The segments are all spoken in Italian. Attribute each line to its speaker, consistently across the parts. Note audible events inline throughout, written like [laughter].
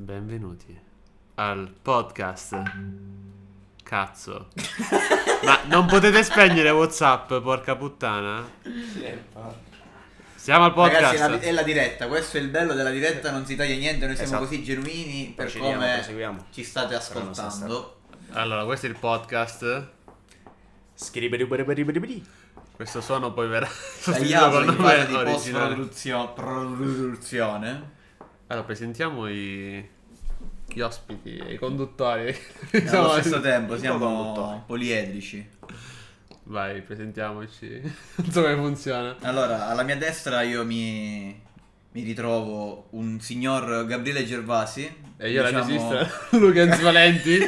Speaker 1: benvenuti al podcast. Cazzo. Ma non potete spegnere WhatsApp, porca puttana? Siamo al podcast.
Speaker 2: Ragazzi, è la, è la diretta, questo è il bello della diretta, non si taglia niente, noi siamo
Speaker 3: Esatto.
Speaker 2: così genuini per
Speaker 3: Procediamo,
Speaker 2: come
Speaker 3: proseguiamo.
Speaker 2: ci state
Speaker 3: Però non sta
Speaker 2: ascoltando.
Speaker 1: Allora, questo è il podcast. Questo suono poi verrà sostituito
Speaker 2: Tagliato
Speaker 1: col
Speaker 2: in
Speaker 1: nome
Speaker 2: fase di
Speaker 1: originale.
Speaker 2: post-produzione. produzione.
Speaker 1: Allora, presentiamo i... gli ospiti, i conduttori. [laughs]
Speaker 2: Allo
Speaker 1: Siamo-
Speaker 2: stesso tempo siamo poliedrici.
Speaker 1: Vai, presentiamoci. [laughs] non so come funziona.
Speaker 2: Allora, alla mia destra io mi, mi ritrovo un signor Gabriele Gervasi.
Speaker 1: E io alla mia
Speaker 2: diciamo-
Speaker 1: sinistra, [laughs] Lucas Valenti.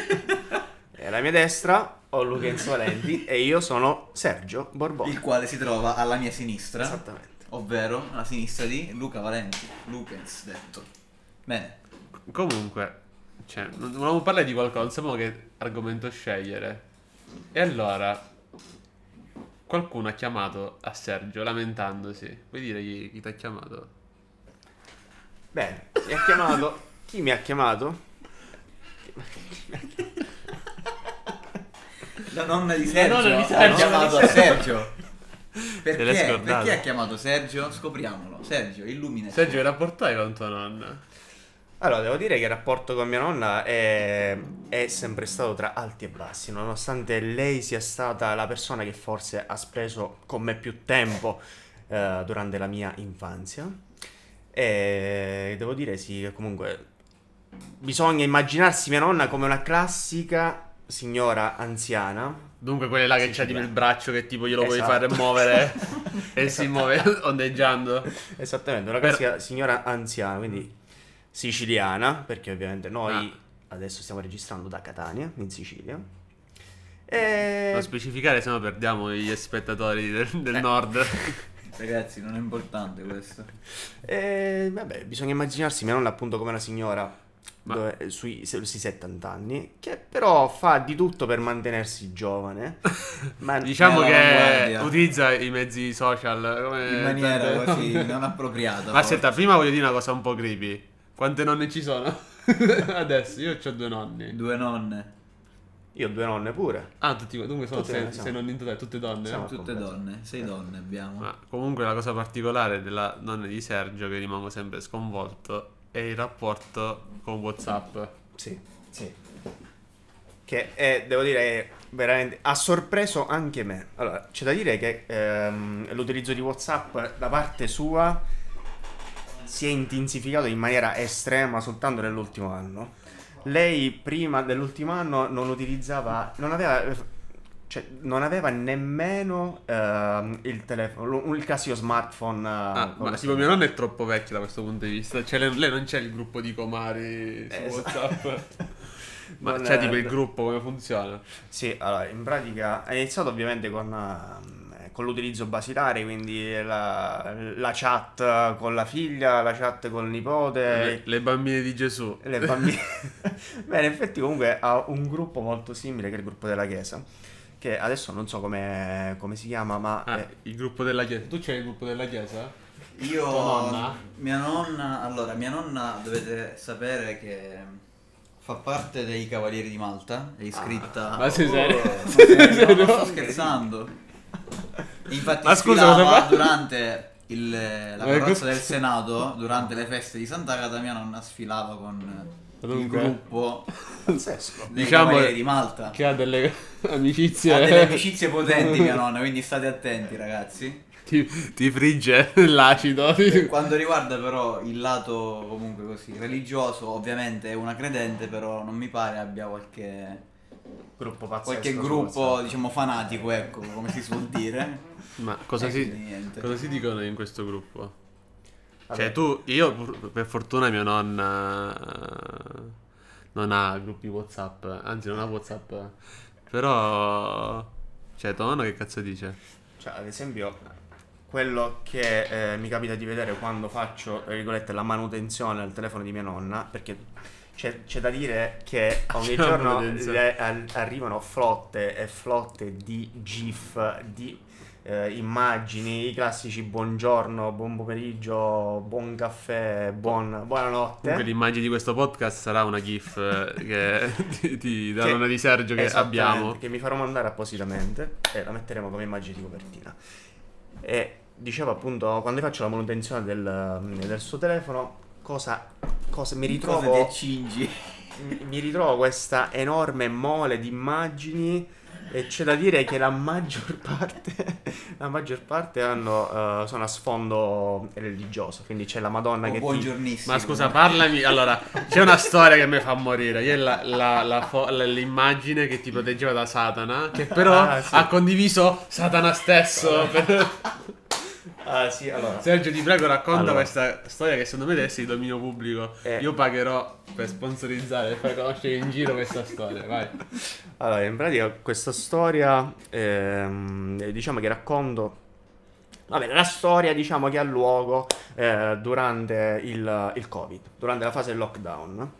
Speaker 3: E alla mia destra ho Luca Valenti e io sono Sergio Borbone.
Speaker 2: il quale si trova alla mia sinistra.
Speaker 3: Esattamente.
Speaker 2: Ovvero alla sinistra di Luca Valenti. Lucas detto. Bene.
Speaker 1: Comunque, cioè, non volevamo parlare di qualcosa, non sapevamo che argomento scegliere. E allora, qualcuno ha chiamato a Sergio lamentandosi. Puoi dire chi, chi ti ha chiamato?
Speaker 3: Bene, mi ha chiamato. Chi mi ha chiamato?
Speaker 2: La nonna di Sergio,
Speaker 1: nonna di
Speaker 2: ha
Speaker 1: Sergio.
Speaker 2: chiamato a Sergio. Perché? Perché ha chiamato Sergio? Scopriamolo. Sergio, illumina.
Speaker 1: Sergio, che rapporto hai con tua nonna?
Speaker 3: Allora, devo dire che il rapporto con mia nonna è, è sempre stato tra alti e bassi, nonostante lei sia stata la persona che forse ha speso con me più tempo eh, durante la mia infanzia. E devo dire sì, che comunque bisogna immaginarsi mia nonna come una classica signora anziana.
Speaker 1: Dunque, quelle là che
Speaker 3: Sì,
Speaker 1: c'ha tipo il braccio che tipo glielo puoi
Speaker 3: Esatto.
Speaker 1: fare muovere [laughs] e si muove [laughs] ondeggiando.
Speaker 3: Esattamente, una
Speaker 1: Per-
Speaker 3: classica signora anziana, quindi siciliana, perché ovviamente noi
Speaker 1: Ah.
Speaker 3: adesso stiamo registrando da Catania, in Sicilia. E...
Speaker 1: Non specificare, se no perdiamo gli spettatori del, del
Speaker 3: Eh.
Speaker 1: nord. [laughs]
Speaker 2: Ragazzi, non è importante questo.
Speaker 3: e, vabbè, bisogna immaginarsi mia nonna appunto come una signora
Speaker 1: Ma-
Speaker 3: dove- sui, sui 70 anni, che però fa di tutto per mantenersi giovane. [laughs] ma
Speaker 1: Diciamo che utilizza i mezzi social come
Speaker 2: In maniera così [laughs] non appropriata.
Speaker 1: Ma aspetta, prima voglio dire una cosa un po' creepy. Quante nonne ci sono? [laughs] Adesso io ho due nonni.
Speaker 2: Due nonne.
Speaker 3: Io ho due nonne pure.
Speaker 1: Ah, tutti, dunque sono
Speaker 3: Tutte
Speaker 1: sei, sei nonni in totale, tutte donne.
Speaker 3: Siamo-
Speaker 2: Tutte
Speaker 3: completo.
Speaker 2: donne. Sei donne abbiamo.
Speaker 1: Ma comunque la cosa particolare della nonna di Sergio che rimango sempre sconvolto è il rapporto con Whatsapp.
Speaker 3: Sì, sì. Che è, devo dire, veramente ha sorpreso anche me. Allora, c'è da dire che ehm, l'utilizzo di WhatsApp da parte sua si è intensificato in maniera estrema soltanto nell'ultimo anno. Lei prima dell'ultimo anno non utilizzava, non aveva, cioè, non aveva nemmeno ehm, il telefono, il Casio smartphone. eh,
Speaker 1: Ah,
Speaker 3: con
Speaker 1: ma tipo
Speaker 3: SIM.
Speaker 1: mia nonna è troppo vecchia da questo punto di vista. Cioè, lei, lei non c'è il gruppo di comari su
Speaker 3: Esatto.
Speaker 1: Whatsapp. [laughs] ma
Speaker 3: Non
Speaker 1: c'è
Speaker 3: è-
Speaker 1: tipo il gruppo come funziona?
Speaker 3: Sì, allora, in pratica è iniziato ovviamente con, ehm, con l'utilizzo basilare, quindi la, la chat con la figlia, la chat col
Speaker 1: Le,
Speaker 3: nipote,
Speaker 1: le bambine di Gesù.
Speaker 3: le bambine. [laughs] Beh, in effetti comunque ha un gruppo molto simile che è il gruppo della chiesa, che adesso non so come, come si chiama, ma...
Speaker 1: Ah,
Speaker 3: è-
Speaker 1: il gruppo della chiesa. Tu c'hai il gruppo della chiesa?
Speaker 2: Io,
Speaker 1: Tua nonna?
Speaker 2: mia nonna, allora, mia nonna dovete sapere che fa parte dei Cavalieri di Malta, è iscritta...
Speaker 1: Ah, Ma sei serio?
Speaker 2: No, [laughs]
Speaker 1: Sei
Speaker 2: no,
Speaker 1: serio?
Speaker 2: non sto scherzando. Infatti
Speaker 1: Ma scusa,
Speaker 2: durante il- la carrozza del Senato, durante le feste di Sant'Agata, mia nonna sfilava con il
Speaker 1: Dunque,
Speaker 2: gruppo
Speaker 3: pazzesco.
Speaker 1: Diciamo
Speaker 2: di Malta.
Speaker 1: Che ha delle [laughs] amicizie.
Speaker 2: Ha delle amicizie potenti mia nonna, quindi state attenti ragazzi.
Speaker 1: ti, ti frigge [laughs] l'acido.
Speaker 2: Per quanto riguarda però il lato comunque così religioso, ovviamente è una credente, però non mi pare abbia qualche,
Speaker 3: Gruppo pazzesco.
Speaker 2: qualche gruppo, diciamo, fanatico, ecco, come si suol dire.
Speaker 1: Ma cosa
Speaker 2: E
Speaker 1: si, cosa si dicono in questo gruppo?
Speaker 3: Vabbè.
Speaker 1: Cioè, tu, io per fortuna mia nonna eh, non ha gruppi WhatsApp, anzi, non ha WhatsApp. Però, cioè, tua nonna che cazzo dice?
Speaker 3: Cioè, ad esempio, quello che eh, mi capita di vedere quando faccio, tra virgolette, la manutenzione al telefono di mia nonna, perché c'è, c'è da dire che [laughs] ogni giorno le- al- arrivano flotte e flotte di GIF, di eh, immagini, i classici buongiorno, buon pomeriggio, buon caffè, buon, buonanotte.
Speaker 1: Comunque l'immagine di questo podcast sarà una gif eh, che di, di, da
Speaker 3: Che-
Speaker 1: di Sergio che abbiamo.
Speaker 3: Che mi farò mandare appositamente e la metteremo come immagine di copertina. E dicevo appunto, quando faccio la manutenzione del, del suo telefono, cosa, cosa mi
Speaker 2: Cosa
Speaker 3: ritrovo... mi- mi ritrovo questa enorme mole di immagini e c'è da dire che la maggior parte, la maggior parte hanno, eh, sono a sfondo religioso, quindi c'è la Madonna
Speaker 2: Oh,
Speaker 3: che ti...
Speaker 2: buongiornissimo.
Speaker 1: Ma scusa, parlami. Allora, c'è una storia che mi fa morire. Io la, la- la fo- l'immagine che ti proteggeva da Satana, che però
Speaker 3: Ah, sì.
Speaker 1: ha condiviso Satana stesso. Per- [laughs]
Speaker 3: Ah sì, allora...
Speaker 1: Sergio, ti prego, racconta
Speaker 3: Allora.
Speaker 1: questa storia che secondo me deve essere di dominio pubblico.
Speaker 3: Eh.
Speaker 1: Io pagherò per sponsorizzare e far conoscere in giro questa storia. Vai.
Speaker 3: Allora, in pratica questa storia, ehm, diciamo che racconto... Vabbè, la storia diciamo che ha luogo eh, durante il, il Covid, durante la fase del lockdown.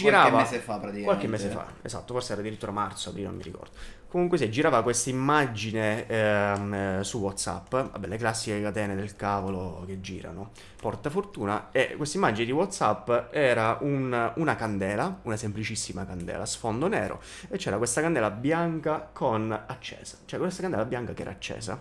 Speaker 2: Qualche mese fa praticamente.
Speaker 3: Qualche mese fa, esatto, forse era addirittura marzo, aprile, non mi ricordo. Comunque si girava questa immagine ehm, eh, su WhatsApp, vabbè, le classiche catene del cavolo che girano, porta fortuna, e questa immagine di WhatsApp era un- una candela, una semplicissima candela, sfondo nero, e c'era questa candela bianca con accesa, cioè questa candela bianca che era accesa.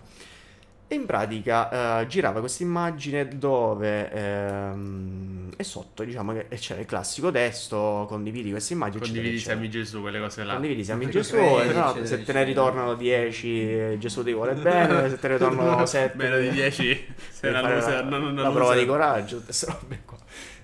Speaker 3: E in pratica eh, girava questa immagine dove ehm, e sotto diciamo che c'era il classico testo, condividi questa immagine.
Speaker 1: Condividi
Speaker 3: eccetera.
Speaker 1: siamo Gesù, quelle cose là.
Speaker 3: Condividi siamo in
Speaker 2: Tutti
Speaker 3: Gesù,
Speaker 2: credi,
Speaker 3: e no,
Speaker 2: eccetera,
Speaker 3: se te ne ritornano 10 Gesù ti vuole bene, se te ne ritornano [laughs] 7
Speaker 1: Meno di 10 [laughs] se
Speaker 3: devi
Speaker 1: la,
Speaker 3: la,
Speaker 1: non
Speaker 3: la prova
Speaker 1: loser.
Speaker 3: di coraggio, tutte queste robe qua.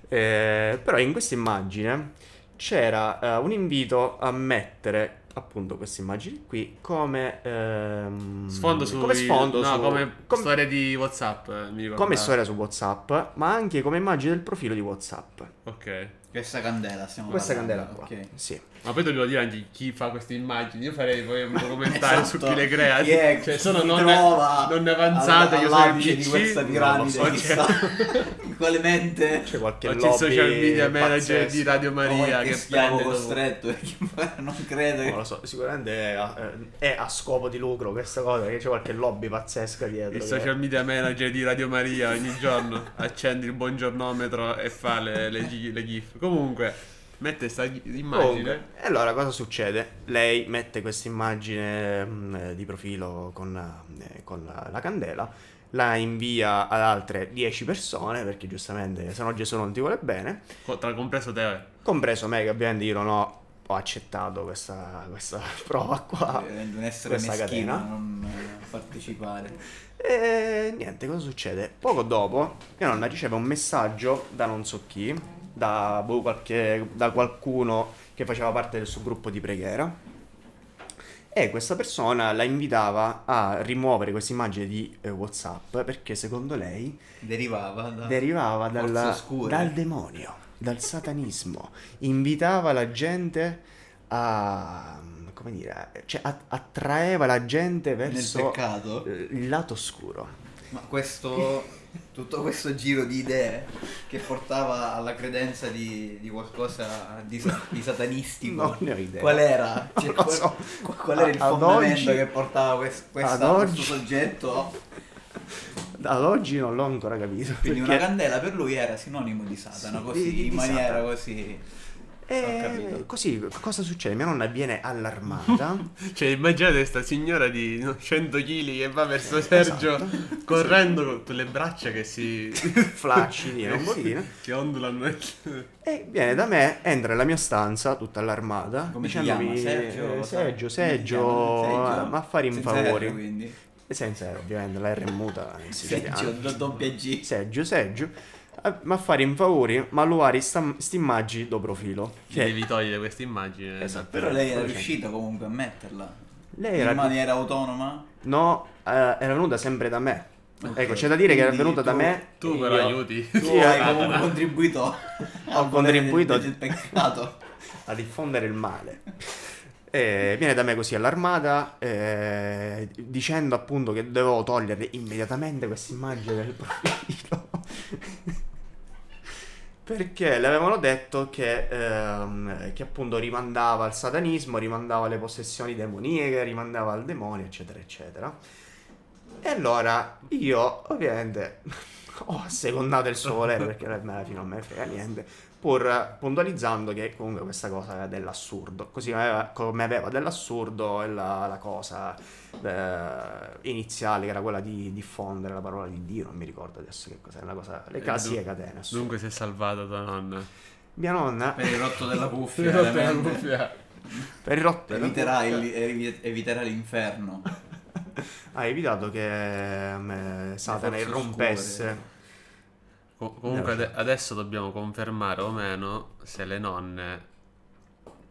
Speaker 3: Eh, però in questa immagine c'era eh, un invito a mettere appunto queste immagini qui come ehm,
Speaker 1: Sfondo su
Speaker 3: come sfondo
Speaker 1: no,
Speaker 3: su-
Speaker 1: come
Speaker 3: com-
Speaker 1: storia di WhatsApp, eh, mi ricordo.
Speaker 3: come storia su WhatsApp, ma anche come immagine del profilo di WhatsApp.
Speaker 1: Ok.
Speaker 2: Questa candela stiamo
Speaker 3: Questa
Speaker 2: parlando,
Speaker 3: candela qua.
Speaker 2: ok.
Speaker 3: Sì.
Speaker 1: Ma poi dobbiamo dire anche chi fa queste immagini. Io farei poi un [laughs] documentario su
Speaker 2: Esatto.
Speaker 1: chi le crea.
Speaker 2: Chi è-
Speaker 1: cioè, sono
Speaker 2: chi
Speaker 1: nonne,
Speaker 2: trova
Speaker 1: nonne avanzate che sono il
Speaker 2: di questa piramide,
Speaker 1: Non lo so, cioè, [laughs]
Speaker 2: In quale mente
Speaker 3: C'è qualche
Speaker 1: o c'è il
Speaker 3: lobby
Speaker 1: social media manager
Speaker 3: pazzesco.
Speaker 1: di Radio Maria che dopo.
Speaker 2: costretto [laughs] non credo che
Speaker 3: Non lo so, sicuramente è a, è a scopo di lucro questa cosa, perché c'è qualche lobby pazzesca dietro.
Speaker 1: Il
Speaker 3: che-
Speaker 1: social media manager di Radio Maria ogni giorno accende il buongiornometro e fa le, le, le gif. Comunque, mette questa immagine.
Speaker 3: E allora cosa succede? Lei mette questa immagine mm, eh, di profilo con, eh, con la, la candela, la invia ad altre 10 persone, perché giustamente se no Gesù non ti vuole bene,
Speaker 1: Tra compreso te.
Speaker 3: compreso me che ovviamente io non ho, ho accettato questa, questa [laughs] prova qua.
Speaker 2: un essere
Speaker 3: questa
Speaker 2: meschino
Speaker 3: catena.
Speaker 2: non eh, partecipare.
Speaker 3: E niente, cosa succede? Poco dopo mia nonna riceve un messaggio da non so chi, da, boh, qualche- da qualcuno che faceva parte del suo gruppo di preghiera. E questa persona la invitava a rimuovere questa immagine di eh, WhatsApp perché secondo lei
Speaker 2: Derivava da
Speaker 3: derivava
Speaker 2: forze
Speaker 3: dal, demonio, dal satanismo. Invitava la gente a. come dire, cioè attraeva la gente verso eh, il lato oscuro.
Speaker 2: Ma questo tutto questo giro di idee che portava alla credenza di, di qualcosa di, di satanistico. [laughs]
Speaker 3: Non ne ho idea.
Speaker 2: Qual era? Cioè, qual,
Speaker 3: so.
Speaker 2: qual- era il fondamento
Speaker 3: oggi-
Speaker 2: che portava quest- questa- questo soggetto?
Speaker 3: Ad oggi non l'ho ancora capito.
Speaker 2: Quindi
Speaker 3: perché-
Speaker 2: una candela per lui era sinonimo di Satana,
Speaker 3: Sì,
Speaker 2: così,
Speaker 3: di
Speaker 2: in maniera
Speaker 3: Satana.
Speaker 2: così.
Speaker 3: E
Speaker 2: capito.
Speaker 3: così cosa succede? Mia nonna viene allarmata. [laughs]
Speaker 1: Cioè, immaginate questa signora di no, 100 kg che va verso Sergio
Speaker 3: Esatto.
Speaker 1: correndo con le braccia che si. [laughs]
Speaker 3: Flaccidi, [laughs] un pochino.
Speaker 1: che ondulano.
Speaker 3: E viene da me, entra nella mia stanza tutta allarmata.
Speaker 2: Come
Speaker 3: dicendomi,
Speaker 2: chiama? Sergio?
Speaker 3: eh, Seggio,
Speaker 2: chiama? Seggio?
Speaker 3: eh, ma affari in
Speaker 2: Senza
Speaker 3: favori.
Speaker 2: R, quindi.
Speaker 3: E senza ovviamente, la R è muta in
Speaker 2: Seggio,
Speaker 3: siciliano.
Speaker 2: do- doppia G.
Speaker 3: Seggio, Seggio. Eh, Ma affari in favori, ma luari sta, sti immagini do profilo.
Speaker 1: Cioè, devi togliere questa immagine.
Speaker 3: Esatto.
Speaker 2: Però lei era riuscita comunque a metterla.
Speaker 3: Lei era
Speaker 2: In maniera autonoma?
Speaker 3: No, eh, era venuta sempre da me.
Speaker 2: Ok,
Speaker 3: Ecco, c'è da dire che era
Speaker 2: quindi
Speaker 3: venuta da
Speaker 2: tu-
Speaker 3: me.
Speaker 1: Tu però
Speaker 3: io
Speaker 1: aiuti.
Speaker 2: Tu
Speaker 3: Sì,
Speaker 2: hai
Speaker 3: eh,
Speaker 2: comunque contribuito [laughs]
Speaker 3: Ho contribuito.
Speaker 2: del peccato.
Speaker 3: a diffondere il male. E viene da me così allarmata, eh, dicendo appunto che dovevo togliere immediatamente questa immagine del profilo. Perché le avevano detto che, ehm, che appunto rimandava al satanismo, rimandava alle possessioni demoniache, rimandava al demonio, eccetera, eccetera. E allora io ovviamente ho secondato il suo volere perché alla fine non me ne frega niente, pur puntualizzando che comunque questa cosa era dell'assurdo, così come aveva, come aveva dell'assurdo la, la cosa eh, iniziale che era quella di diffondere la parola di Dio, non mi ricordo adesso che cos'è, la cosa, le
Speaker 1: Eh,
Speaker 3: classiche catene. assurdo.
Speaker 1: Dunque si è salvata tua nonna.
Speaker 3: Mia nonna
Speaker 2: Per il rotto della cuffia,
Speaker 1: rotto
Speaker 3: per il rotto della
Speaker 2: eviterà,
Speaker 3: cuffia,
Speaker 2: il- evi- eviterà l'inferno. [laughs]
Speaker 3: ha evitato che eh, Satana irrompesse.
Speaker 2: oscure.
Speaker 1: Co- comunque ade- adesso dobbiamo confermare o meno se le nonne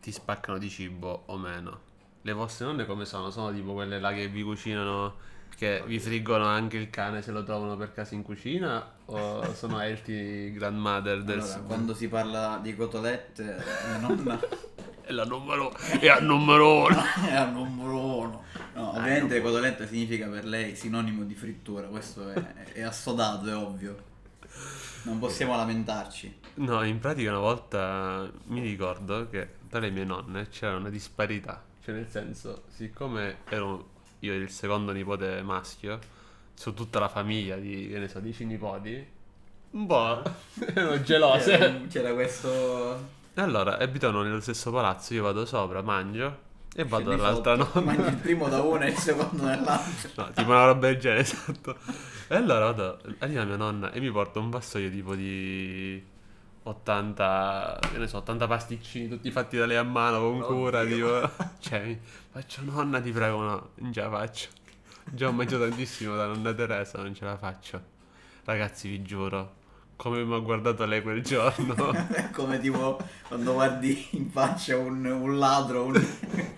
Speaker 1: ti spaccano di cibo o meno. Le vostre nonne come sono? Sono tipo quelle là che vi cucinano, che vi friggono anche il cane se lo trovano per caso in cucina? O sono [laughs] healthy grandmother del
Speaker 2: Allora, quando si parla di cotolette, mia nonna [laughs]
Speaker 1: È la numero, è al numero uno. [laughs]
Speaker 2: è al numero uno. No, ovviamente cotoletta significa per lei sinonimo di frittura, questo è, è assodato, è ovvio. Non possiamo lamentarci.
Speaker 1: No, in pratica una volta mi ricordo che tra le mie nonne c'era una disparità. Cioè, nel senso, siccome ero io il secondo nipote maschio, su tutta la famiglia di, che ne so, dieci nipoti, un po' [laughs] erano [laughs] gelose.
Speaker 2: C'era, c'era questo...
Speaker 1: E allora, abitano nello stesso palazzo, io vado sopra, mangio e vado dall'altra nonna.
Speaker 2: Mangi il primo da una e il [laughs] secondo nell'altro.
Speaker 1: No, tipo una roba del genere, [laughs] esatto. E allora vado, arriva mia nonna e mi porta un vassoio tipo di 80, che ne so, 80 pasticcini tutti fatti da lei a mano con cura, tipo. [laughs] Cioè, mi faccio nonna, ti prego, no, non ce la faccio. Già ho mangiato tantissimo da nonna Teresa, non ce la faccio. Ragazzi, vi giuro, come mi ha guardato lei quel giorno.
Speaker 2: È [laughs] come tipo quando guardi in faccia un, un ladro, un...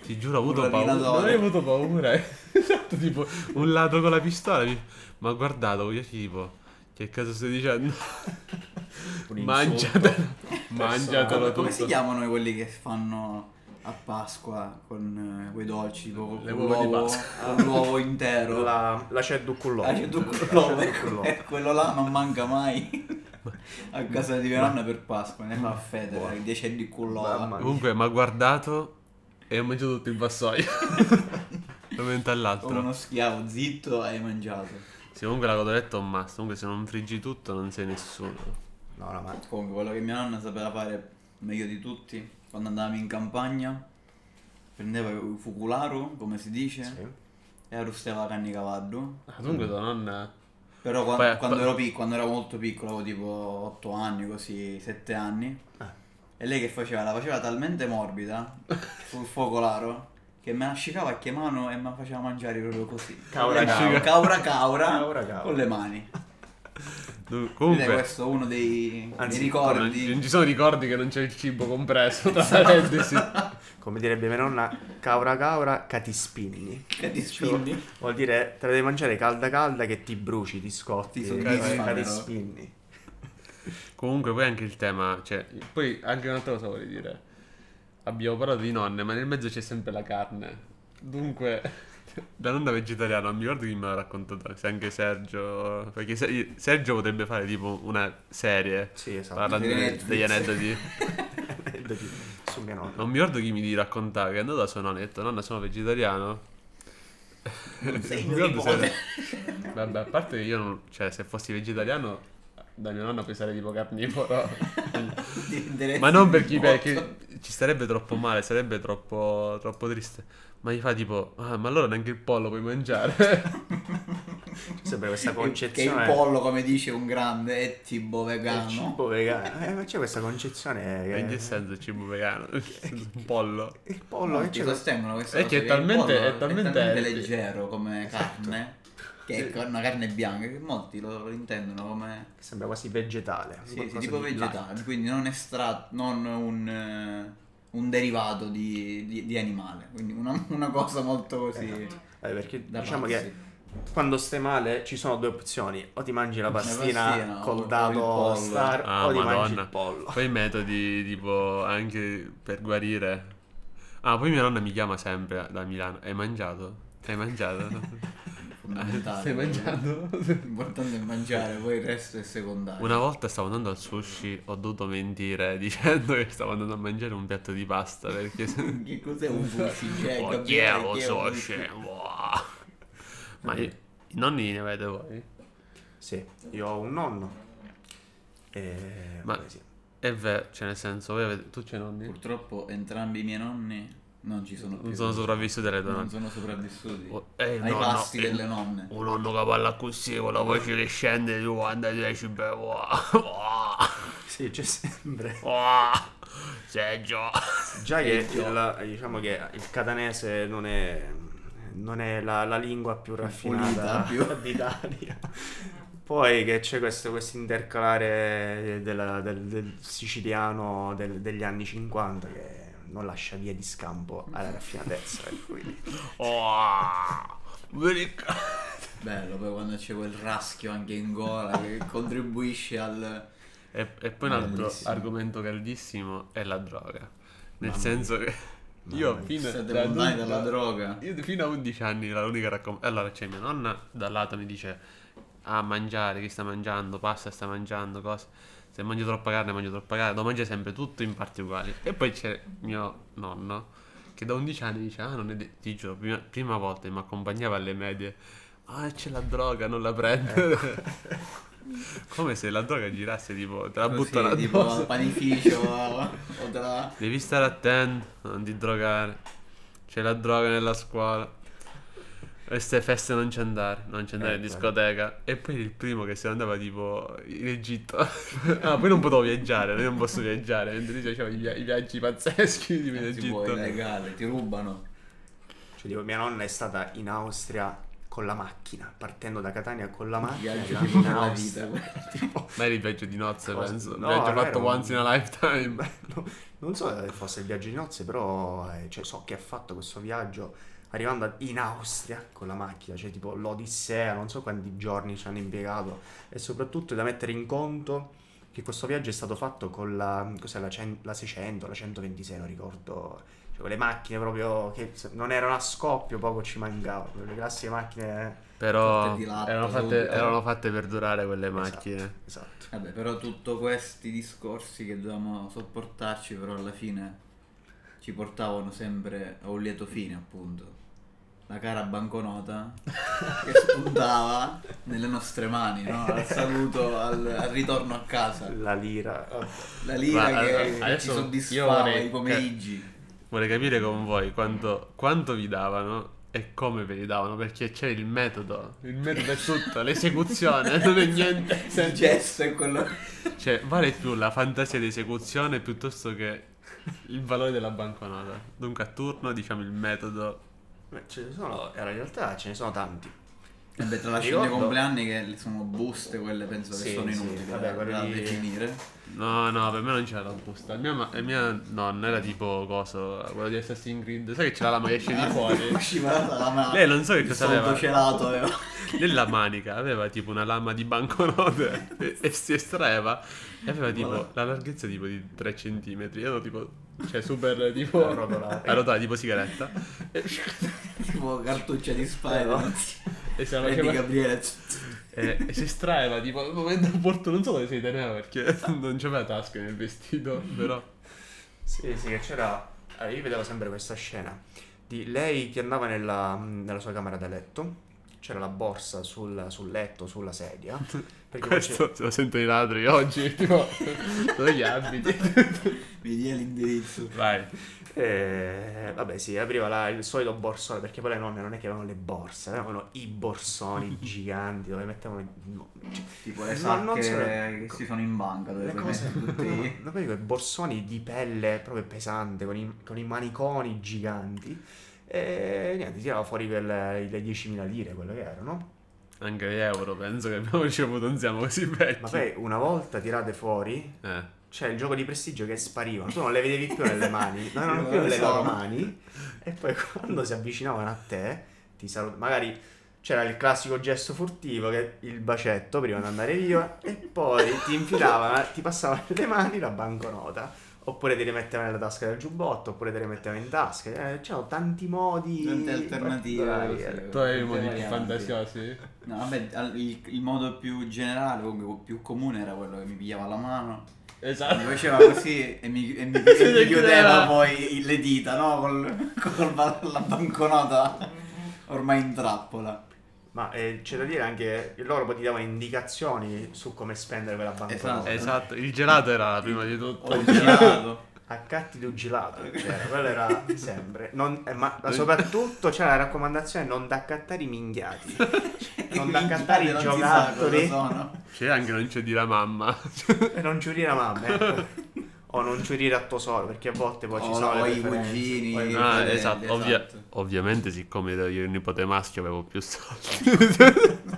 Speaker 1: Ti giuro, ho avuto paura. Non hai avuto paura. eh. [laughs] esatto, tipo un lato con la pistola. Mi ha guardato, io tipo, che cosa stai dicendo?
Speaker 2: un [laughs]
Speaker 1: Mangiatelo.
Speaker 2: Come,
Speaker 1: Mangiatelo
Speaker 2: come si chiamano quelli che fanno a Pasqua con eh, quei dolci tipo
Speaker 1: Le uova di
Speaker 2: l'uovo,
Speaker 1: Pasqua.
Speaker 2: l'uovo intero?
Speaker 3: La, la.
Speaker 2: Ah, c'è tu quello, eh, quello là non manca mai a casa di mia nonna per Pasqua, ne fa fede,
Speaker 3: Buono.
Speaker 2: 10 di
Speaker 3: mia.
Speaker 1: Comunque mi ha guardato e ho mangiato tutto il vassoio. [laughs] da un momento
Speaker 2: Come
Speaker 1: all'altro.
Speaker 2: uno schiavo, zitto, hai mangiato.
Speaker 1: Sì, comunque la cotoletta è un must. Comunque se non friggi tutto non sei nessuno.
Speaker 3: No, no, ma
Speaker 2: Comunque, quello che mia nonna sapeva fare meglio di tutti, quando andavamo in campagna, prendeva il fucularu, come si dice,
Speaker 3: sì.
Speaker 2: e arrostava la canna di cavallo.
Speaker 1: Ah, comunque tua nonna...
Speaker 2: Però qua-
Speaker 1: Poi-
Speaker 2: quando,
Speaker 1: poi-
Speaker 2: ero piccolo, quando ero molto piccolo, avevo tipo 8 anni, così 7 anni,
Speaker 3: Ah.
Speaker 2: e lei che faceva? La faceva talmente morbida sul focolaro che me la scicava a che mano e me la faceva mangiare proprio così.
Speaker 3: Caura, caura.
Speaker 2: caura, caura,
Speaker 3: Caura, caura.
Speaker 2: con le mani.
Speaker 1: Comunque...
Speaker 2: questo è uno dei,
Speaker 3: Anzi,
Speaker 2: dei
Speaker 1: Non,
Speaker 2: ricordi.
Speaker 1: non ci sono ricordi che non c'è il cibo compreso, tra parentesi. [laughs]
Speaker 3: Come direbbe mia nonna, caura caura, catispinni.
Speaker 2: Che ti spingi?
Speaker 3: Vuol dire, te la devi mangiare calda calda che ti bruci, ti scotti.
Speaker 2: Ti
Speaker 3: catispinni.
Speaker 1: Comunque poi anche il tema, cioè, poi anche un'altra cosa volevo dire. Abbiamo parlato di nonne, ma nel mezzo c'è sempre la carne. Dunque, da nonna vegetariana, non mi ricordo chi me l'ha raccontato, se anche Sergio, perché Se- Sergio potrebbe fare tipo una serie
Speaker 3: Sì, esatto.
Speaker 1: parlando degli aneddoti. [laughs] [laughs]
Speaker 3: Su mia nonna.
Speaker 1: Non mi ricordo chi mi di raccontare che è andato da sua nonna e ha detto nonna sono vegetariano.
Speaker 2: Non sei [laughs]
Speaker 1: mi ricordo se- Vabbè, a parte che io non, cioè se fossi vegetariano da mia nonna puoi sarei tipo carnivoro. Ma non per chi perché ci starebbe troppo male, sarebbe troppo, troppo triste. Ma gli fa tipo, ah, ma allora neanche il pollo puoi mangiare. [laughs]
Speaker 3: Sempre questa
Speaker 2: Che il
Speaker 3: concezione.
Speaker 2: pollo, come dice un grande, è cibo
Speaker 3: del
Speaker 2: vegano.
Speaker 3: cibo vegano. Eh, ma c'è questa concezione
Speaker 1: in che
Speaker 3: che
Speaker 1: senso il cibo vegano? Un pollo.
Speaker 3: il pollo che
Speaker 2: Molti
Speaker 3: c'è
Speaker 2: sostengono questa
Speaker 1: È
Speaker 2: cosa,
Speaker 1: che è
Speaker 2: il
Speaker 1: talmente-
Speaker 2: pollo
Speaker 1: è talmente healthy.
Speaker 2: leggero come carne, che è una carne bianca, che molti lo, lo intendono come
Speaker 3: sembra quasi vegetale.
Speaker 2: sì, sì, tipo
Speaker 3: di
Speaker 2: vegetale, quindi non estratto, non un, eh, un derivato di, di- di animale, quindi una, una cosa molto così
Speaker 3: Esatto. Eh, perché
Speaker 2: da
Speaker 3: diciamo
Speaker 2: pazzi.
Speaker 3: che quando stai male ci sono due opzioni: o ti mangi la pastina,
Speaker 2: pastina
Speaker 3: col dado
Speaker 2: pollo.
Speaker 3: star,
Speaker 1: Ah,
Speaker 3: o ti mangi
Speaker 1: madonna.
Speaker 3: il pollo.
Speaker 1: Poi i metodi tipo anche per guarire. Ah, poi mia nonna mi chiama sempre da Milano. Hai mangiato? Hai mangiato? [laughs] Stai mangiando?
Speaker 2: L'importante è mangiare, poi il resto è secondario.
Speaker 1: Una volta stavo andando al sushi, ho dovuto mentire [laughs] dicendo che stavo andando a mangiare un piatto di pasta perché se... [laughs]
Speaker 2: Che cos'è un sushi? Cioè,
Speaker 1: Oh, yeah, lo
Speaker 2: un-
Speaker 1: scemo. Ma io, I nonni ne avete voi?
Speaker 3: Sì, io ho un nonno. E...
Speaker 1: Ma-
Speaker 3: poi sì.
Speaker 1: È vero, cioè nel senso, voi avete... tu c'hai nonni?
Speaker 2: Purtroppo entrambi i miei nonni non ci sono più.
Speaker 1: Non sono sopravvissuti alle tue
Speaker 2: Non sono sopravvissuti.
Speaker 1: Oh, eh,
Speaker 2: Ai
Speaker 1: no,
Speaker 2: pasti
Speaker 1: no, eh,
Speaker 2: delle nonne.
Speaker 1: Un nonno che parla così con la voce che scende tu quando dici beh, wow, wow,
Speaker 3: Sì, c'è sempre.
Speaker 1: wow, Sergio.
Speaker 3: Già che il, diciamo che il catanese non è, non è la, la lingua più raffinata
Speaker 2: più. [laughs]
Speaker 3: d'Italia. Poi che c'è questo, questo intercalare della- del, del siciliano del- degli anni 50 che non lascia via di scampo alla raffinatezza. [laughs]
Speaker 1: vedi qua.
Speaker 2: Bello, poi quando c'è quel raschio anche in gola che contribuisce al...
Speaker 1: E, e poi un altro argomento caldissimo è la droga. Nel
Speaker 3: Mamma
Speaker 1: senso che io fino,
Speaker 2: dalla droga.
Speaker 1: io fino a 11 anni la unica raccomandazione. Allora c'è mia nonna dal lato mi dice a mangiare, chi sta mangiando, pasta sta mangiando, cose. Se mangio troppa carne, mangio troppa carne, devo mangiare sempre tutto in parti uguali. E poi c'è mio nonno che da 11 anni dice: Ah, non è de- ti giuro, prima, prima volta che mi accompagnava alle medie. Ah, c'è la droga, non la prendere. [laughs] [laughs] [laughs] Come se la droga girasse tipo, te la
Speaker 2: Così,
Speaker 1: buttano
Speaker 2: tipo
Speaker 1: addosso. [laughs]
Speaker 2: al panificio o tra...
Speaker 1: Devi stare attento, non ti drogare. C'è la droga nella scuola. Queste feste non c'è andare, non c'è andare in
Speaker 3: Eh,
Speaker 1: discoteca. E poi il primo che se ne andava tipo in Egitto. [laughs] ah, poi non potevo viaggiare, io non posso viaggiare. Mentre lui faceva i, via- i viaggi pazzeschi tipo in
Speaker 2: Si può, è
Speaker 1: Egitto.
Speaker 2: illegale, ti rubano.
Speaker 3: Cioè, tipo, mia nonna è stata in Austria con la macchina, partendo da Catania con la macchina.
Speaker 2: Viaggio
Speaker 3: arrivando in Austria.
Speaker 2: vita.
Speaker 3: Tipo,
Speaker 1: Ma era il viaggio di nozze,
Speaker 3: Cosa?
Speaker 1: penso.
Speaker 3: No,
Speaker 1: viaggio fatto
Speaker 3: un-
Speaker 1: once in a lifetime. [laughs]
Speaker 3: no, non so se fosse il viaggio di nozze, però eh, cioè, so che ha fatto questo viaggio arrivando in Austria con la macchina, cioè tipo l'Odissea, non so quanti giorni ci hanno impiegato e soprattutto è da mettere in conto che questo viaggio è stato fatto con la, cos'è, la, cen- la 600, la 126, non ricordo, quelle macchine proprio che non erano a scoppio, poco ci mancava, le classiche macchine...
Speaker 1: Però
Speaker 2: latte,
Speaker 1: erano fatte, erano fatte per durare quelle
Speaker 3: Esatto,
Speaker 1: macchine.
Speaker 3: Esatto.
Speaker 2: Vabbè, però tutti questi discorsi che dovevamo sopportarci, però alla fine ci portavano sempre a un lieto fine, appunto. La cara banconota che [laughs] spuntava nelle nostre mani, no? Al saluto, al, al ritorno a casa.
Speaker 3: La lira.
Speaker 2: La lira
Speaker 1: Ma,
Speaker 2: che
Speaker 1: allora, adesso
Speaker 2: ci
Speaker 1: io
Speaker 2: soddisfava
Speaker 1: vorrei-
Speaker 2: i pomeriggi.
Speaker 1: Vorrei capire con voi quanto, quanto vi davano e come ve li davano, perché c'è il metodo. Il metodo è tutto, [laughs] l'esecuzione, non è niente.
Speaker 2: Il gesto è quello...
Speaker 1: Cioè, vale più la fantasia di esecuzione piuttosto che il valore della banconota. Dunque a turno diciamo il metodo.
Speaker 3: Beh, ce ne sono, in realtà ce ne sono tanti.
Speaker 2: Vabbè, tra la
Speaker 3: Ricordo-
Speaker 2: scena compleanni che sono buste, quelle penso che
Speaker 3: Sì,
Speaker 2: sono
Speaker 3: sì,
Speaker 2: inutili
Speaker 3: vabbè,
Speaker 2: da, da
Speaker 3: di-
Speaker 2: definire.
Speaker 1: No, no, per me non c'era la busta. Mia, ma- e mia nonna era tipo coso, quello di Assassin's Creed. Sai che c'era la lama che esce di fuori? [laughs]
Speaker 2: Scivolata la mano.
Speaker 1: Lei non so che cosa aveva.
Speaker 2: celato aveva.
Speaker 1: Nella manica aveva tipo una lama di banconote e, e si estraeva e aveva tipo la larghezza tipo di 3 cm. Ero tipo, cioè super [laughs] tipo
Speaker 3: Arrotolata.
Speaker 1: arrotolata tipo sigaretta. E, [laughs]
Speaker 2: tipo cartuccia di Spider-Man.
Speaker 1: e se la
Speaker 2: Freddy
Speaker 1: faceva
Speaker 2: Gabriele.
Speaker 1: E, e si estraeva tipo al momento opportuno. Non so dove si teneva perché [laughs] non c'aveva tasche nel vestito, però.
Speaker 3: Sì, sì, che c'era. allora, io vedevo sempre questa scena di lei che andava nella, nella sua camera da letto. C'era la borsa sul, sul letto, sulla sedia. [laughs]
Speaker 1: Questo se lo sentono i ladri oggi, [laughs] tipo, dove gli abiti? [laughs]
Speaker 2: Mi dia l'indirizzo.
Speaker 1: Vai.
Speaker 3: Eh, vabbè, sì, apriva la- il solito borsone, perché poi le nonne non è che avevano le borse, avevano i borsoni giganti dove mettevano... cioè,
Speaker 2: Tipo le
Speaker 3: No, non
Speaker 2: sacche
Speaker 3: solo-
Speaker 2: che si sono in banca dove
Speaker 3: le cose...
Speaker 2: tutti.
Speaker 3: No, poi quei borsoni di pelle proprio pesante, con i, con i maniconi giganti. E niente, tirava fuori quelle, le 10.000 lire, quello che erano.
Speaker 1: Anche gli euro, penso che abbiamo ricevuto, non siamo così vecchi.
Speaker 3: Ma poi una volta tirate fuori,
Speaker 1: Eh.
Speaker 3: c'è il gioco di prestigio che sparivano. Tu non le vedevi più nelle mani, non erano
Speaker 2: Non
Speaker 3: più
Speaker 2: le
Speaker 3: nelle
Speaker 2: so.
Speaker 3: loro mani. E poi quando si avvicinavano a te, ti salut- magari c'era il classico gesto furtivo che il bacetto prima di andare via e poi ti infilavano, ti passavano nelle mani la banconota. Oppure ti rimettevano nella tasca del giubbotto, oppure ti rimettevano in tasca. Eh, c'erano tanti modi.
Speaker 2: Tante alternative,
Speaker 3: eh.
Speaker 1: Tu avevi modi più fantasiosi?
Speaker 2: No, vabbè, il, il modo più generale, comunque più comune era quello che mi pigliava la mano, mi
Speaker 1: Esatto.
Speaker 2: faceva così e mi, e mi- e [laughs] mi
Speaker 1: chiudeva.
Speaker 2: poi le dita, no? Col, [laughs] col la banconota ormai in trappola.
Speaker 3: Ma eh, c'è da dire anche che loro poi ti davano indicazioni su come spendere quella banconota.
Speaker 2: Esatto.
Speaker 1: Esatto, il gelato era prima di tutto.
Speaker 2: Il gelato.
Speaker 3: Accatti di un gelato, c'era, quello era sempre. Non- eh, ma soprattutto c'è la raccomandazione non da accattare i minghiati. [laughs] Non da accattare i giocattoli.
Speaker 1: C'è anche non c'è di la mamma. [laughs]
Speaker 3: e non giurire a mamma. ecco. O non giurire a tesoro, perché a volte poi ci
Speaker 2: O
Speaker 3: sono
Speaker 2: i cugini.
Speaker 3: Poi-
Speaker 1: Ah,
Speaker 2: fratelli,
Speaker 1: esatto,
Speaker 2: esatto.
Speaker 1: ovviamente siccome ero io il nipote maschio avevo più soldi. [laughs]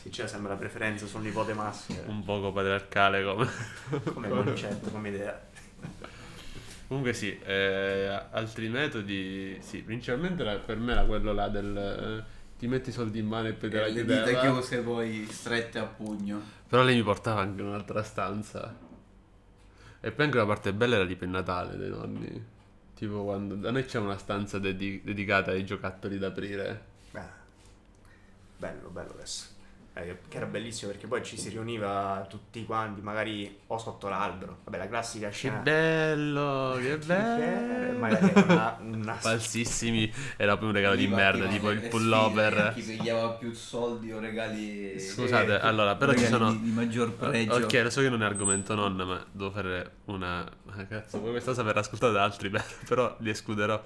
Speaker 3: Sì, c'è sempre la preferenza sul nipote maschio.
Speaker 1: Un poco patriarcale come...
Speaker 3: Come concetto, come idea.
Speaker 1: Comunque sì, eh, altri metodi, sì, principalmente era- per me era quello là del... eh, ti metti i soldi in mano e poi te la
Speaker 2: E le
Speaker 1: chiudeva.
Speaker 2: dita chiuse poi strette a pugno.
Speaker 1: Però lei mi portava anche in un'altra stanza. E poi anche la parte bella era tipo il Natale dei nonni. Tipo quando... Da noi c'è una stanza dedi- dedicata ai giocattoli da aprire.
Speaker 3: Ah, bello, bello adesso. Eh, che era bellissimo perché poi ci si riuniva tutti quanti, magari o sotto l'albero. Vabbè, la classica
Speaker 1: Che
Speaker 3: scena.
Speaker 1: bello, [laughs] che
Speaker 3: Eh,
Speaker 1: bello.
Speaker 3: magari una, [laughs] una
Speaker 1: Falsissimi, era poi un regalo di merda, tipo il
Speaker 2: le
Speaker 1: pullover.
Speaker 2: Chi pigliava più soldi o regali.
Speaker 1: Scusate,
Speaker 3: Eh,
Speaker 1: allora, però ci sono...
Speaker 2: Di, di maggior pregio.
Speaker 1: Ok, lo so che non è argomento nonna, ma devo fare una... Cazzo, poi questa cosa verrà ascoltata da altri, [laughs] però li escluderò.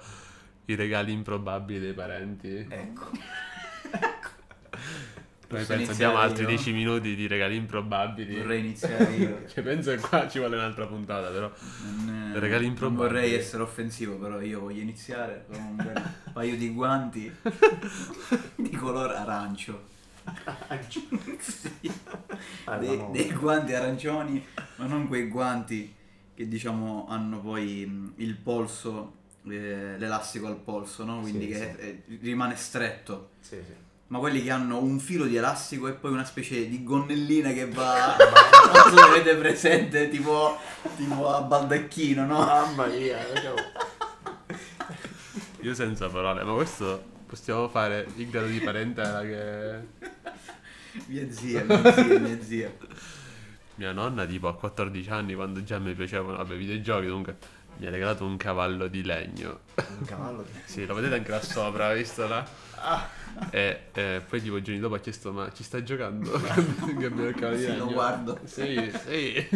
Speaker 1: I regali improbabili dei parenti.
Speaker 3: Ecco.
Speaker 1: Noi penso abbiamo altri
Speaker 2: io?
Speaker 1: 10 minuti di regali improbabili.
Speaker 2: Vorrei iniziare io. [laughs]
Speaker 1: Che penso che qua ci vuole un'altra puntata, però.
Speaker 2: Non, eh,
Speaker 1: Regali
Speaker 2: non
Speaker 1: improbabili.
Speaker 2: vorrei essere offensivo, però io voglio iniziare con un bel [laughs] paio di guanti di color arancio. [laughs] Sì.
Speaker 3: Ah,
Speaker 2: Dei,
Speaker 3: no.
Speaker 2: dei guanti arancioni, ma non quei guanti che diciamo hanno poi mh, il polso, eh, l'elastico al polso, no? Quindi
Speaker 3: Sì,
Speaker 2: che
Speaker 3: sì.
Speaker 2: rimane stretto.
Speaker 3: Sì, sì.
Speaker 2: Ma quelli che hanno un filo di elastico e poi una specie di gonnellina che va. [laughs] non so se avete presente, tipo, tipo a baldacchino, no?
Speaker 3: Mamma mia,
Speaker 1: Io senza parole, ma questo possiamo fare il grado di parentela che.
Speaker 2: Mia zia, mia zia, mia zia.
Speaker 1: Mia nonna, tipo a 14 anni, quando già mi piacevano, vabbè, videogiochi, comunque, mi ha regalato un cavallo di legno.
Speaker 3: un cavallo di...
Speaker 1: Sì, lo vedete anche là sopra, visto là?
Speaker 3: Ah,
Speaker 1: E, e poi tipo giorni dopo ha chiesto, ma ci stai giocando? [laughs] abbiamo il cavallo di
Speaker 2: Sì,
Speaker 1: legno.
Speaker 2: lo guardo.
Speaker 1: Sì, sì.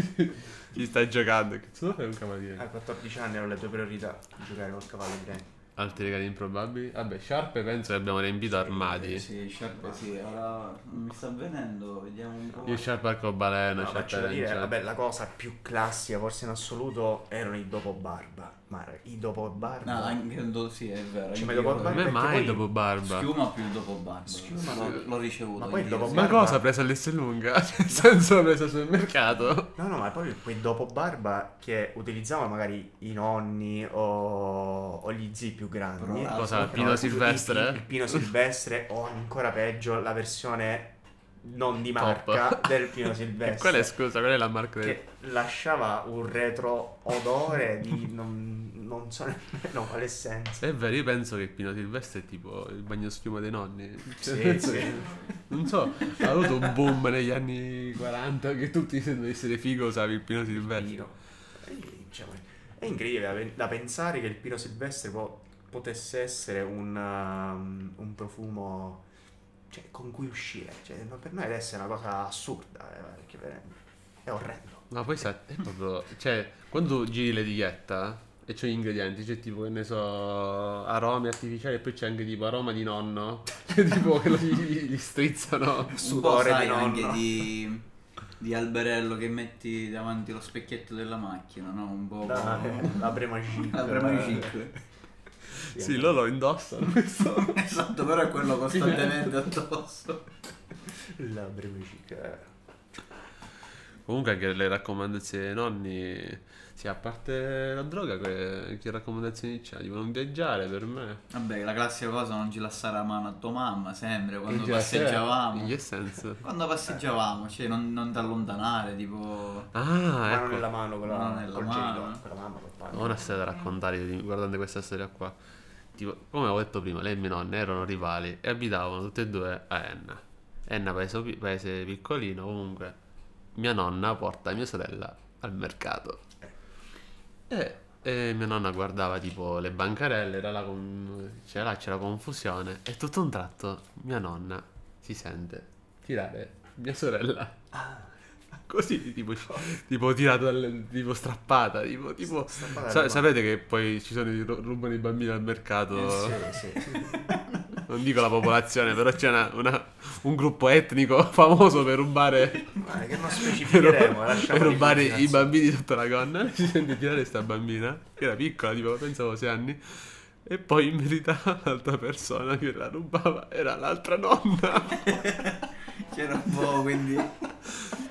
Speaker 1: ci stai giocando. Che cosa fai un cavallo di legno?
Speaker 3: a 14 anni erano le tue priorità, giocare col cavallo di legno.
Speaker 1: Altri regali improbabili? Vabbè, sciarpe penso che abbiamo riempito armadi.
Speaker 2: Sì, sciarpe sì, ora non mi sta avvenendo, vediamo un po'.
Speaker 1: Io sciarpe arcobaleno,
Speaker 3: No, ma
Speaker 1: sciarpe
Speaker 3: c'è da dire, vabbè, la cosa più classica, forse in assoluto, erano i dopo barba. Ma i dopo barba...
Speaker 2: No, anche do- sì, è vero.
Speaker 3: Ci
Speaker 2: anche
Speaker 3: metto
Speaker 2: io-
Speaker 3: col
Speaker 1: A
Speaker 3: barba.
Speaker 1: me
Speaker 3: perché
Speaker 1: mai dopo barba.
Speaker 2: Schiuma più dopo barba.
Speaker 3: Schiuma
Speaker 2: L'ho-. L'ho ricevuto.
Speaker 3: Ma poi
Speaker 2: io,
Speaker 3: dopo
Speaker 2: sì.
Speaker 1: Ma
Speaker 3: barba-
Speaker 1: cosa ha preso all'S lunga? [laughs] Nel senso l'ha preso al supermercato?
Speaker 3: No, no, ma poi quei dopo barba che utilizzavano magari i nonni o, o gli zii più grandi.
Speaker 2: Però-
Speaker 1: Cosa?
Speaker 2: No,
Speaker 1: Pino
Speaker 3: il-
Speaker 1: Silvestre?
Speaker 3: Il, il Pino Silvestre o ancora peggio la versione non di
Speaker 1: Top.
Speaker 3: marca del Pino Silvestre. [laughs]
Speaker 1: qual è, scusa, qual è la marca del...
Speaker 3: che lasciava un retro odore di non, non so nemmeno [laughs] quale senso.
Speaker 1: È vero, io penso che il Pino Silvestre è tipo il bagno schiuma dei nonni. Cioè,
Speaker 3: Sì, sì.
Speaker 1: che- non so, ha avuto un boom negli anni 40 che tutti se devi essere figo usavi il Pino Silvestre.
Speaker 3: Pino. Diciamo, È incredibile da, pen- da pensare che il Pino Silvestre po- potesse essere un, um, un profumo cioè, con cui uscire. Cioè, ma per noi adesso è una cosa assurda, eh, perché per- è orrendo.
Speaker 1: Ma poi sa, è proprio... Cioè, quando giri l'etichetta e c'è gli ingredienti, c'è tipo, che ne so, aromi artificiali e poi c'è anche tipo aroma di nonno. [laughs] Cioè, tipo che lo gli, gli strizzano.
Speaker 3: Sudore
Speaker 2: sai
Speaker 3: di
Speaker 2: anche
Speaker 3: nonno.
Speaker 2: di, di alberello che metti davanti allo specchietto della macchina, no? Un po'
Speaker 3: La, [laughs] la Brema Chic.
Speaker 2: la prima chic.
Speaker 1: Sì, loro lo indossano. [laughs]
Speaker 2: Esatto, però è quello costantemente addosso. [laughs]
Speaker 3: La eh.
Speaker 1: Comunque anche le raccomandazioni dei nonni... Sì, a parte la droga, che, che raccomandazioni c'è? Tipo non viaggiare per me.
Speaker 2: Vabbè, la classica cosa non ci lasciare la mano a tua mamma, sempre, quando
Speaker 1: che-
Speaker 2: passeggiavamo.
Speaker 1: In che senso?
Speaker 2: Quando passeggiavamo, cioè non, non ti allontanare, tipo...
Speaker 1: Ah,
Speaker 3: Mano
Speaker 1: ecco.
Speaker 3: nella mano con la,
Speaker 2: Mano nella
Speaker 3: col
Speaker 2: mano.
Speaker 3: con la mano col padre.
Speaker 1: Ho una storia da raccontare di- guardando questa storia qua. Tipo, come avevo detto prima, lei e mia nonna erano rivali e abitavano tutte e due a Enna. Enna, paese, paese piccolino, comunque. Mia nonna porta mia sorella al mercato. E, e mia nonna guardava tipo le bancarelle, era là con, c'era, là, c'era confusione. E tutto un tratto mia nonna si sente tirare mia sorella.
Speaker 3: Ah.
Speaker 1: Così, tipo, tipo tirato dalle, tipo strappata, tipo, tipo
Speaker 3: Strappata
Speaker 1: sa- sapete che poi ci sono i ru- rubano i bambini al mercato.
Speaker 3: Eh, sì, sì. [laughs]
Speaker 1: Non dico la popolazione, però c'è una- una- un gruppo etnico [laughs] famoso per rubare,
Speaker 3: Ma che non [laughs]
Speaker 1: per,
Speaker 3: specificheremo, lasciamo
Speaker 1: per rubare i bambini sotto la gonna. Si sente tirare sta bambina, che era piccola, tipo pensavo 6 anni. E poi in verità l'altra persona che la rubava era l'altra nonna.
Speaker 2: C'era un po' quindi...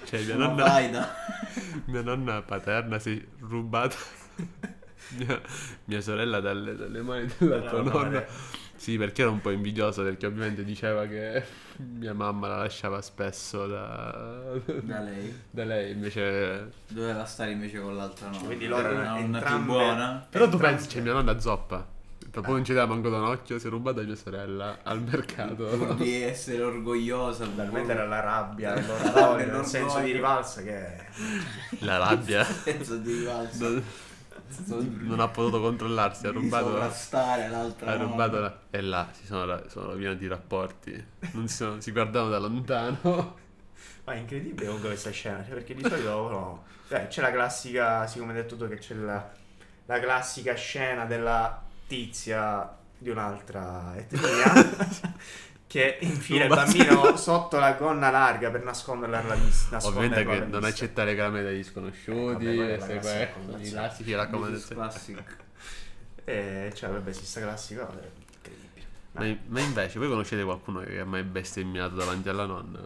Speaker 1: Cioè mia nonna,
Speaker 2: faida. [laughs]
Speaker 1: mia nonna paterna si è rubata [laughs] mia, mia sorella dalle, dalle mani dell'altra
Speaker 3: Dalla
Speaker 1: nonna.
Speaker 3: madre.
Speaker 1: Sì, perché era un po' invidioso, perché ovviamente diceva che mia mamma la lasciava spesso da,
Speaker 2: Da [laughs] lei.
Speaker 1: da lei, invece...
Speaker 2: Doveva stare invece con l'altra nonna.
Speaker 3: Quindi loro
Speaker 2: una nonna più
Speaker 3: entrambe-
Speaker 2: buona.
Speaker 1: Però tu
Speaker 3: Entrambe-
Speaker 1: pensi, c'è mia nonna zoppa. Dopo non ci dava manco da un occhio, si è rubata mia sorella al mercato.
Speaker 2: di [laughs] essere orgogliosa.
Speaker 3: Talmente era la rabbia,
Speaker 2: La rabbia,
Speaker 3: il senso di rivalsa che...
Speaker 1: La rabbia. [laughs]
Speaker 2: senso di rivalso.
Speaker 1: Non, non- ha potuto controllarsi, ha
Speaker 2: Di [laughs]
Speaker 1: rubato...
Speaker 2: sovrastare l'altra
Speaker 1: Ha rubato la... E là si sono, sono rovinati i rapporti. Non si, sono- si guardavano da lontano.
Speaker 3: Ma è incredibile comunque questa scena, cioè, perché di solito no, cioè, c'è la classica, siccome hai detto tu che c'è la, la classica scena della tizia di un'altra etnia [laughs] che infila il bambino sotto la gonna larga per nasconderla alla vista.
Speaker 1: Ovviamente che non accettare caramelle dagli
Speaker 3: Eh,
Speaker 1: sconosciuti,
Speaker 3: vabbè, quella è la
Speaker 1: queste
Speaker 3: classica
Speaker 1: qua, i classici raccomandazioni.
Speaker 2: classic.
Speaker 3: E cioè, vabbè, si sta classica, vabbè, incredibile.
Speaker 1: Ma, ma invece, voi conoscete qualcuno che ha mai bestemmiato davanti alla nonna?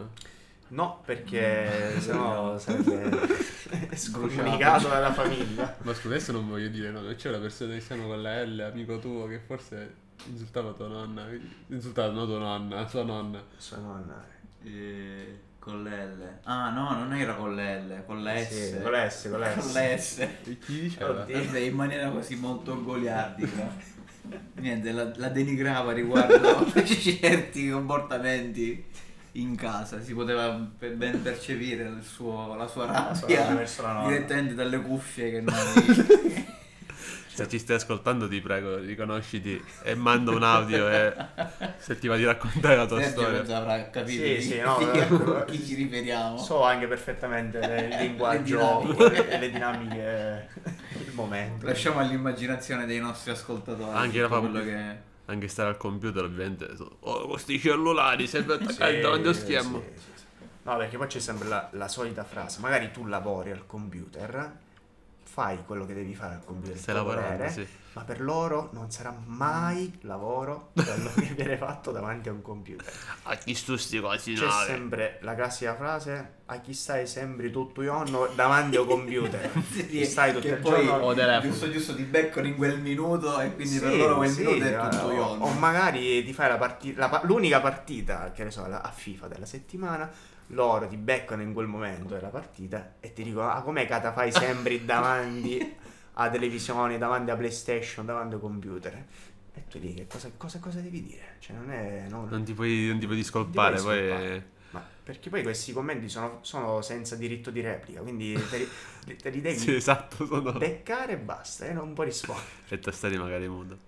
Speaker 3: No, perché sennò sarebbe [laughs] [laughs] scomunicato dalla famiglia. [laughs]
Speaker 1: Ma scusa, adesso non voglio dire no, c'è una persona che siamo con la L, amico tuo, che forse insultava tua nonna, insultava no tua nonna, sua nonna.
Speaker 3: Sua nonna.
Speaker 2: Eh, con l'L. Ah no, non era con l'L, con la S.
Speaker 3: Sì, con la S, con la S.
Speaker 2: Con la S.
Speaker 1: E chi diceva?
Speaker 2: In maniera così molto goliardica. [laughs] Niente, la, la denigrava riguardo certi comportamenti in casa. Si poteva per- ben percepire il suo- la sua
Speaker 3: sua
Speaker 2: rabbia
Speaker 3: la nonna.
Speaker 2: direttamente dalle cuffie che noi... [laughs]
Speaker 1: Se ci stai ascoltando ti prego, riconosciti e manda un audio e se ti va di raccontare la tua
Speaker 2: Sergio
Speaker 1: storia.
Speaker 2: avrà capito
Speaker 3: Sì, sì, no, [laughs]
Speaker 2: di
Speaker 3: eh,
Speaker 2: a chi ci riferiamo.
Speaker 3: So anche perfettamente il [laughs] linguaggio
Speaker 2: dinamiche.
Speaker 3: e le dinamiche del momento.
Speaker 2: Lasciamo all'immaginazione dei nostri ascoltatori
Speaker 1: Anche la
Speaker 2: quello
Speaker 1: fam-
Speaker 2: che...
Speaker 1: Anche stare al computer ovviamente. Oh, questi cellulari sempre attaccati
Speaker 3: Sì,
Speaker 1: davanti allo schermo.
Speaker 3: sì, sì. No, perché poi c'è sempre la, la solita frase. Magari tu lavori al computer, fai quello che devi fare al computer.
Speaker 1: Stai lavorando,
Speaker 3: dovere,
Speaker 1: sì.
Speaker 3: Ma per loro non sarà mai lavoro quello [laughs] che viene fatto davanti a un computer.
Speaker 1: A chi stu sti cosi
Speaker 3: C'è
Speaker 1: nave?
Speaker 3: sempre la classica frase: A chi stai sembri tutto ionno davanti a un computer. [laughs] Chi stai tutto il
Speaker 2: poi
Speaker 3: giorno
Speaker 1: O
Speaker 2: giusto giusto ti beccano in quel minuto e quindi per
Speaker 3: Sì,
Speaker 2: loro quel
Speaker 3: sì,
Speaker 2: minuto è
Speaker 3: eh,
Speaker 2: tutto
Speaker 3: o,
Speaker 2: ionno.
Speaker 3: o magari ti fai la partita, l'unica partita, che ne so, la- a FIFA della settimana, loro ti beccano in quel momento della partita e ti dicono, ah com'è che te fai sempre [laughs] davanti a televisione, davanti a PlayStation, davanti a computer? E tu lì che cosa, cosa, cosa devi dire? Cioè non è... non-
Speaker 1: Non ti puoi, non ti puoi
Speaker 3: non ti
Speaker 1: discolpare,
Speaker 3: puoi
Speaker 1: poi...
Speaker 3: discolpare. Ma perché poi questi commenti sono, sono senza diritto di replica, quindi te li, te li [laughs] devi
Speaker 1: Sì, esatto, sono...
Speaker 3: beccare e basta, e non puoi rispondere. [laughs]
Speaker 1: E tastare magari muto.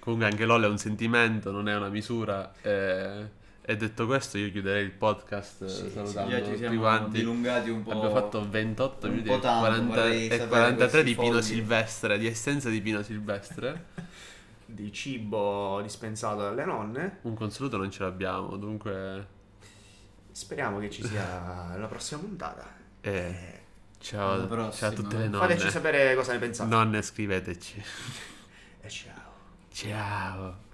Speaker 1: Comunque anche LOL è un sentimento, non è una misura. E, e detto questo io chiuderei il podcast
Speaker 3: Sì, sì,
Speaker 1: salutando
Speaker 2: ci
Speaker 1: tutti quanti.
Speaker 2: dilungati un po'.
Speaker 1: Abbiamo fatto 28
Speaker 2: un
Speaker 1: minuti
Speaker 2: po'
Speaker 1: e,
Speaker 2: tanto,
Speaker 1: 40
Speaker 2: vorrei
Speaker 1: e
Speaker 2: sapere
Speaker 1: 43 di Pino
Speaker 2: fogli.
Speaker 1: Silvestre, di essenza di Pino Silvestre. [laughs]
Speaker 3: Di cibo dispensato dalle nonne.
Speaker 1: Un consueto non ce l'abbiamo, dunque...
Speaker 3: Speriamo che ci sia la prossima puntata.
Speaker 1: Eh, ciao,
Speaker 2: Alla prossima.
Speaker 1: ciao a tutte le nonne.
Speaker 3: Fateci sapere cosa ne pensate.
Speaker 1: Nonne, scriveteci. [laughs]
Speaker 3: E ciao.
Speaker 1: Ciao.